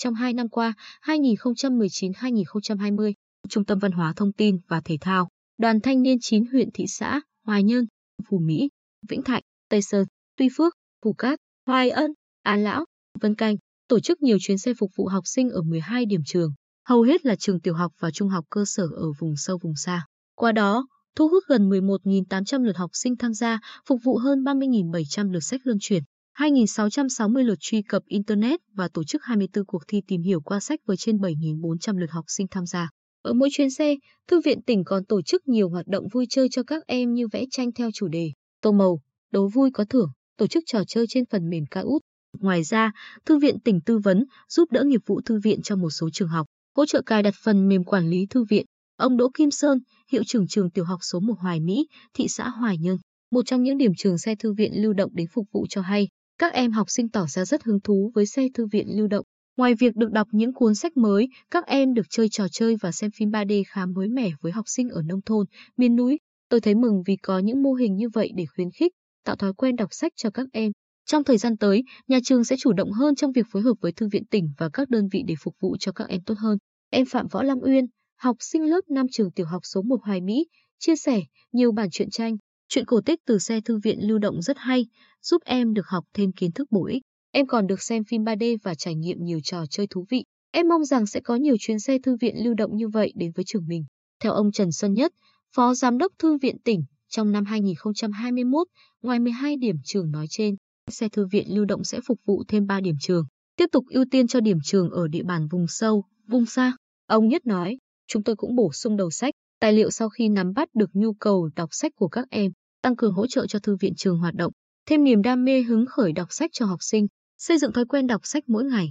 trong 2 năm qua, 2019-2020, Trung tâm Văn hóa Thông tin và Thể thao, Đoàn Thanh niên 9 huyện thị xã, Hoài Nhơn, Phú Mỹ, Vĩnh Thạnh, Tây Sơn, Tuy Phước, Phú Cát, Hoài Ân, An Lão, Vân Canh tổ chức nhiều chuyến xe phục vụ học sinh ở 12 điểm trường, hầu hết là trường tiểu học và trung học cơ sở ở vùng sâu vùng xa. Qua đó, thu hút gần 11.800 lượt học sinh tham gia, phục vụ hơn 30.700 lượt sách luân chuyển, 2.660 lượt truy cập Internet và tổ chức 24 cuộc thi tìm hiểu qua sách với trên 7.400 lượt học sinh tham gia. Ở mỗi chuyến xe, Thư viện tỉnh còn tổ chức nhiều hoạt động vui chơi cho các em như vẽ tranh theo chủ đề, tô màu, đố vui có thưởng, tổ chức trò chơi trên phần mềm Kahoot. Ngoài ra, Thư viện tỉnh tư vấn, giúp đỡ nghiệp vụ thư viện cho một số trường học, hỗ trợ cài đặt phần mềm quản lý thư viện. Ông Đỗ Kim Sơn, hiệu trưởng trường tiểu học số 1 Hoài Mỹ, thị xã Hoài Nhơn, một trong những điểm trường xe thư viện lưu động đến phục vụ cho hay, các em học sinh tỏ ra rất hứng thú với xe thư viện lưu động. Ngoài việc được đọc những cuốn sách mới, các em được chơi trò chơi và xem phim 3D khá mới mẻ với học sinh ở nông thôn, miền núi. Tôi thấy mừng vì có những mô hình như vậy để khuyến khích, tạo thói quen đọc sách cho các em. Trong thời gian tới, nhà trường sẽ chủ động hơn trong việc phối hợp với thư viện tỉnh và các đơn vị để phục vụ cho các em tốt hơn. Em Phạm Võ Lam Uyên, học sinh lớp 5 trường tiểu học số 1 Hoài Mỹ, chia sẻ nhiều bản truyện tranh, chuyện cổ tích từ xe thư viện lưu động rất hay, giúp em được học thêm kiến thức bổ ích. Em còn được xem phim 3D và trải nghiệm nhiều trò chơi thú vị. Em mong rằng sẽ có nhiều chuyến xe thư viện lưu động như vậy đến với trường mình. Theo ông Trần Xuân Nhất, Phó Giám đốc Thư viện tỉnh, trong năm 2021, ngoài 12 điểm trường nói trên, xe thư viện lưu động sẽ phục vụ thêm 3 điểm trường, tiếp tục ưu tiên cho điểm trường ở địa bàn vùng sâu, vùng xa. Ông Nhất nói, chúng tôi cũng bổ sung đầu sách, tài liệu sau khi nắm bắt được nhu cầu đọc sách của các em, tăng cường hỗ trợ cho thư viện trường hoạt động, thêm niềm đam mê hứng khởi đọc sách cho học sinh, xây dựng thói quen đọc sách mỗi ngày.